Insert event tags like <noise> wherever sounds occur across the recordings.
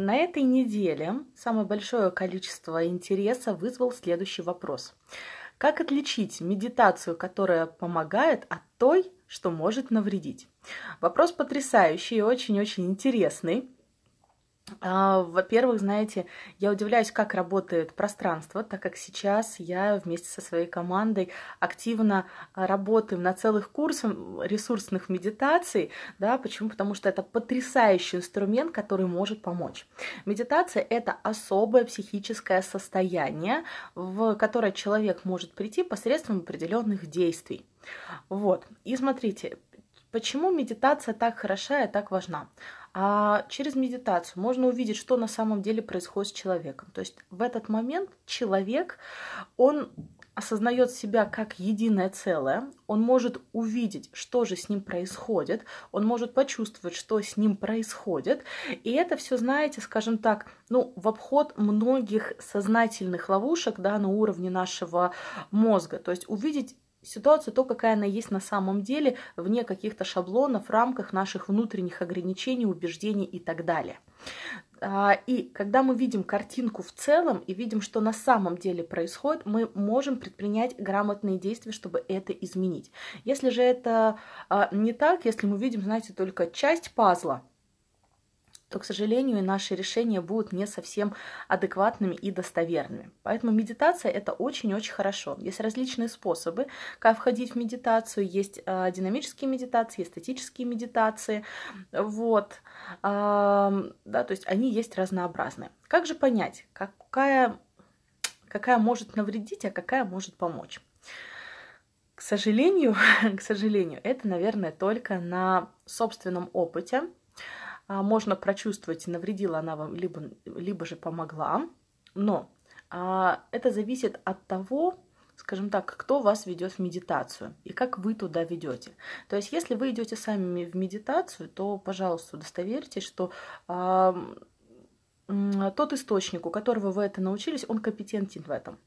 На этой неделе самое большое количество интереса вызвал следующий вопрос. Как отличить медитацию, которая помогает, от той, что может навредить? Вопрос потрясающий и очень-очень интересный. А, во-первых, знаете, я удивляюсь, как работает пространство, так как сейчас я вместе со своей командой активно работаем на целых курсах ресурсных медитаций. Да, почему? Потому что это потрясающий инструмент, который может помочь. Медитация – это особое психическое состояние, в которое человек может прийти посредством определенных действий. Вот. И смотрите, почему медитация так хороша и так важна? А через медитацию можно увидеть, что на самом деле происходит с человеком. То есть в этот момент человек, он осознает себя как единое целое, он может увидеть, что же с ним происходит, он может почувствовать, что с ним происходит, и это все, знаете, скажем так, ну, в обход многих сознательных ловушек, да, на уровне нашего мозга, то есть увидеть ситуацию, то, какая она есть на самом деле, вне каких-то шаблонов, рамках наших внутренних ограничений, убеждений и так далее. А, и когда мы видим картинку в целом и видим, что на самом деле происходит, мы можем предпринять грамотные действия, чтобы это изменить. Если же это а, не так, если мы видим, знаете, только часть пазла, то, к сожалению, наши решения будут не совсем адекватными и достоверными. Поэтому медитация это очень-очень хорошо. Есть различные способы, как входить в медитацию. Есть э, динамические медитации, эстетические медитации. Вот. Э, да, то есть они есть разнообразные. Как же понять, какая, какая может навредить, а какая может помочь? К сожалению, <laughs> к сожалению, это, наверное, только на собственном опыте можно прочувствовать, навредила она вам, либо, либо же помогла. Но а, это зависит от того, скажем так, кто вас ведет в медитацию и как вы туда ведете. То есть, если вы идете сами в медитацию, то, пожалуйста, удостоверьтесь, что а, тот источник, у которого вы это научились, он компетентен в этом.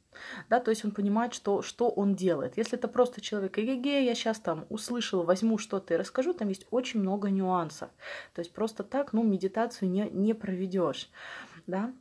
Да, то есть он понимает, что, что он делает. Если это просто человек, эге, я сейчас там услышал, возьму что-то и расскажу, там есть очень много нюансов. То есть просто так, ну, медитацию не, не проведешь. Да?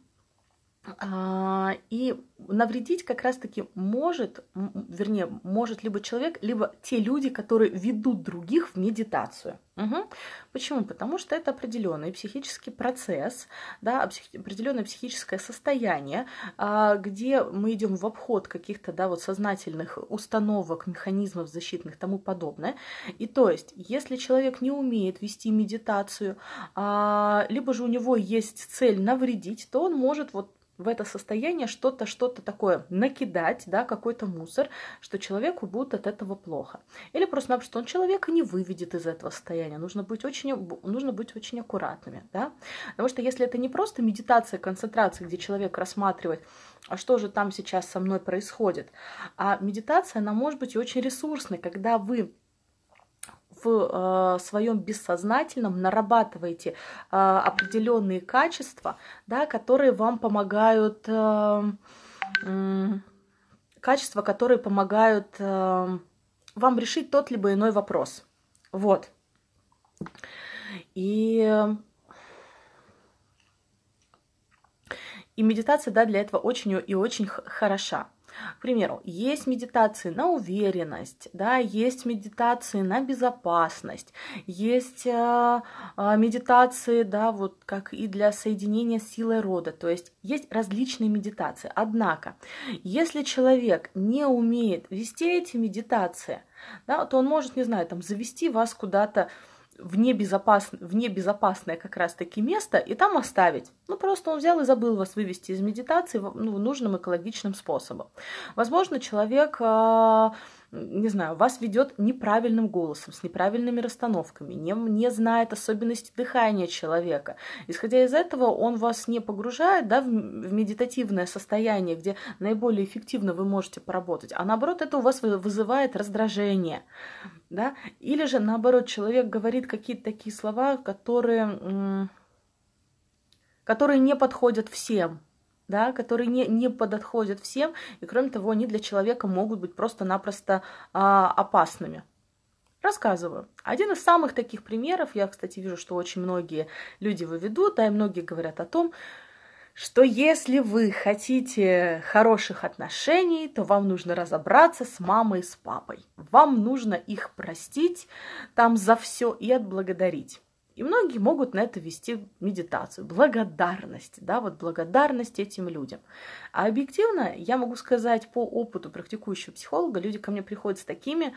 А, и навредить как раз-таки может, вернее, может либо человек, либо те люди, которые ведут других в медитацию. Угу. Почему? Потому что это определенный психический процесс, да, определенное психическое состояние, а, где мы идем в обход каких-то да, вот сознательных установок, механизмов защитных и тому подобное. И то есть, если человек не умеет вести медитацию, а, либо же у него есть цель навредить, то он может вот в это состояние что-то, что-то такое накидать, да, какой-то мусор, что человеку будет от этого плохо. Или просто-напросто он человека не выведет из этого состояния. Нужно быть очень, нужно быть очень аккуратными, да. Потому что если это не просто медитация, концентрация, где человек рассматривает, а что же там сейчас со мной происходит, а медитация, она может быть очень ресурсной, когда вы в э, своем бессознательном нарабатываете э, определенные качества, да, которые вам помогают, э, качества, которые помогают вам решить тот либо иной вопрос. Вот. И и медитация, да, для этого очень и очень хороша. К примеру, есть медитации на уверенность, да, есть медитации на безопасность, есть э, э, медитации, да, вот как и для соединения с силой рода, то есть есть различные медитации. Однако, если человек не умеет вести эти медитации, да, то он может, не знаю, там завести вас куда-то в небезопас... в небезопасное как раз-таки место и там оставить. Ну, просто он взял и забыл вас вывести из медитации ну, нужным экологичным способом. Возможно, человек а, не знаю, вас ведет неправильным голосом, с неправильными расстановками, не, не знает особенности дыхания человека. Исходя из этого, он вас не погружает да, в, в медитативное состояние, где наиболее эффективно вы можете поработать, а наоборот, это у вас вызывает раздражение. Да? Или же, наоборот, человек говорит какие-то такие слова, которые, которые не подходят всем да, которые не, не подходят всем, и кроме того, они для человека могут быть просто-напросто а, опасными. Рассказываю. Один из самых таких примеров, я, кстати, вижу, что очень многие люди выведут, да, и многие говорят о том, что если вы хотите хороших отношений, то вам нужно разобраться с мамой и с папой. Вам нужно их простить там за все и отблагодарить. И многие могут на это вести медитацию, благодарность, да, вот благодарность этим людям. А объективно я могу сказать по опыту практикующего психолога, люди ко мне приходят с такими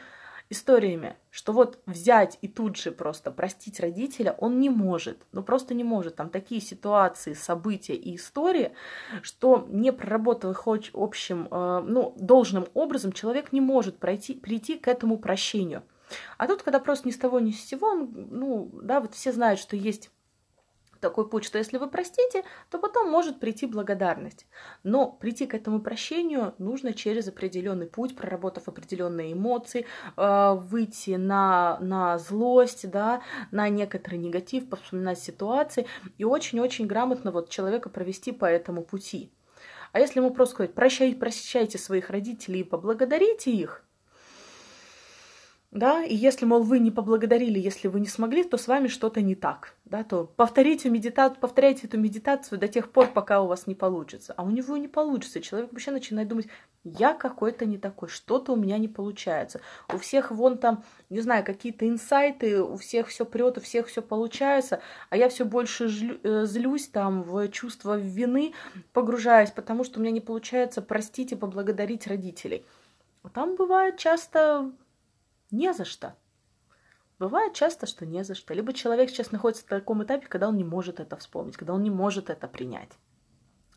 историями, что вот взять и тут же просто простить родителя он не может, ну просто не может. Там такие ситуации, события и истории, что не проработав их общим, э, ну, должным образом, человек не может пройти, прийти к этому прощению. А тут, когда просто ни с того ни с сего, ну, да, вот все знают, что есть такой путь, что если вы простите, то потом может прийти благодарность. Но прийти к этому прощению нужно через определенный путь, проработав определенные эмоции, э, выйти на, на злость, да, на некоторый негатив, повспоминать ситуации и очень-очень грамотно вот человека провести по этому пути. А если ему просто сказать, прощай, прощайте своих родителей и поблагодарите их, да, и если, мол, вы не поблагодарили, если вы не смогли, то с вами что-то не так, да, то повторите, медитацию, повторяйте эту медитацию до тех пор, пока у вас не получится. А у него не получится. Человек вообще начинает думать, я какой-то не такой, что-то у меня не получается. У всех вон там, не знаю, какие-то инсайты, у всех все прет, у всех все получается, а я все больше э, злюсь там в чувство вины, погружаюсь, потому что у меня не получается простить и поблагодарить родителей. Там бывает часто не за что. Бывает часто, что не за что. Либо человек сейчас находится в таком этапе, когда он не может это вспомнить, когда он не может это принять.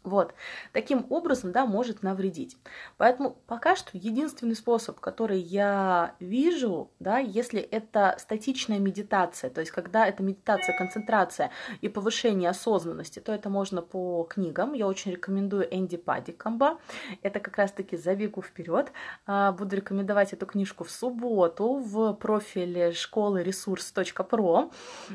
Вот. Таким образом, да, может навредить. Поэтому пока что единственный способ, который я вижу, да, если это статичная медитация, то есть когда это медитация, концентрация и повышение осознанности, то это можно по книгам. Я очень рекомендую Энди Падикамба. Это как раз-таки забегу вперед. А, буду рекомендовать эту книжку в субботу в профиле школы ресурс.про,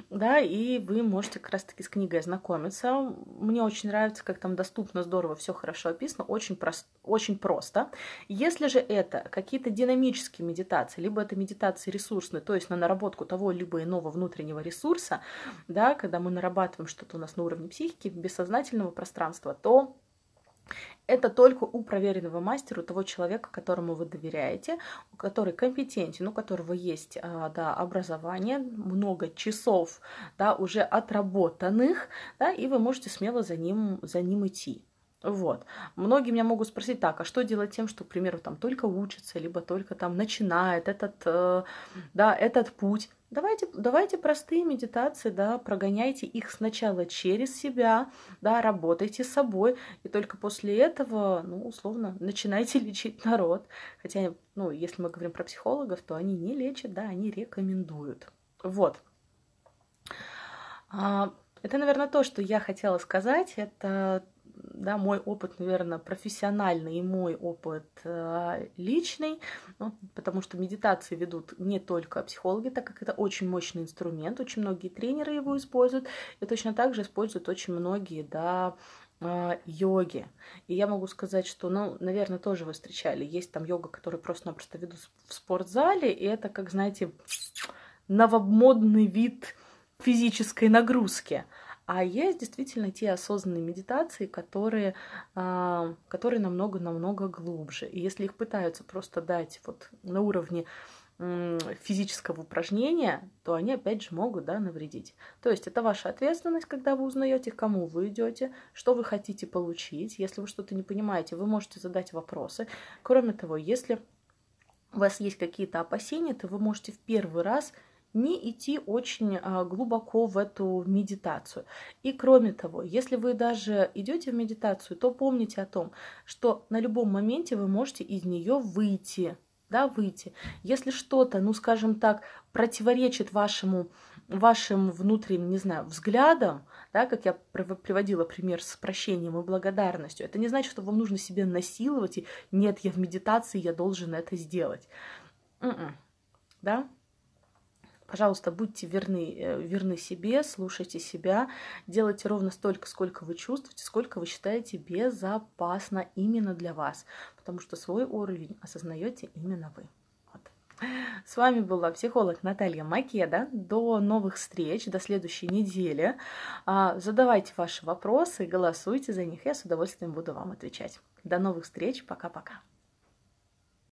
да, и вы можете как раз-таки с книгой ознакомиться. Мне очень нравится, как там доступно доступно, здорово, все хорошо описано, очень, прост, очень просто. Если же это какие-то динамические медитации, либо это медитации ресурсные, то есть на наработку того либо иного внутреннего ресурса, да, когда мы нарабатываем что-то у нас на уровне психики, бессознательного пространства, то это только у проверенного мастера, у того человека, которому вы доверяете, который компетентен, у которого есть а, да, образование, много часов да, уже отработанных, да, и вы можете смело за ним, за ним идти. Вот. Многие меня могут спросить, так, а что делать тем, что, к примеру, там только учится, либо только там начинает этот, э, да, этот путь. Давайте, давайте простые медитации, да, прогоняйте их сначала через себя, да, работайте с собой, и только после этого, ну, условно, <laughs> начинайте лечить народ. Хотя, ну, если мы говорим про психологов, то они не лечат, да, они рекомендуют. Вот. А, это, наверное, то, что я хотела сказать. Это да, мой опыт, наверное, профессиональный и мой опыт э, личный, ну, потому что медитации ведут не только психологи, так как это очень мощный инструмент, очень многие тренеры его используют, и точно так же используют очень многие, да, э, йоги. И я могу сказать, что, ну, наверное, тоже вы встречали. Есть там йога, которую просто-напросто ведут в спортзале, и это, как, знаете, новомодный вид физической нагрузки. А есть действительно те осознанные медитации, которые, а, которые намного-намного глубже. И если их пытаются просто дать вот на уровне физического упражнения, то они опять же могут да, навредить. То есть это ваша ответственность, когда вы узнаете, к кому вы идете, что вы хотите получить. Если вы что-то не понимаете, вы можете задать вопросы. Кроме того, если у вас есть какие-то опасения, то вы можете в первый раз не идти очень а, глубоко в эту медитацию. И кроме того, если вы даже идете в медитацию, то помните о том, что на любом моменте вы можете из нее выйти, да, выйти. Если что-то, ну, скажем так, противоречит вашему вашим внутренним, не знаю, взглядам, да, как я приводила пример с прощением и благодарностью, это не значит, что вам нужно себе насиловать, и нет, я в медитации, я должен это сделать. М-м. Да? Пожалуйста, будьте верны, э, верны себе, слушайте себя, делайте ровно столько, сколько вы чувствуете, сколько вы считаете безопасно именно для вас, потому что свой уровень осознаете именно вы. Вот. С вами была психолог Наталья Македа. До новых встреч, до следующей недели. А, задавайте ваши вопросы, голосуйте за них, я с удовольствием буду вам отвечать. До новых встреч, пока-пока.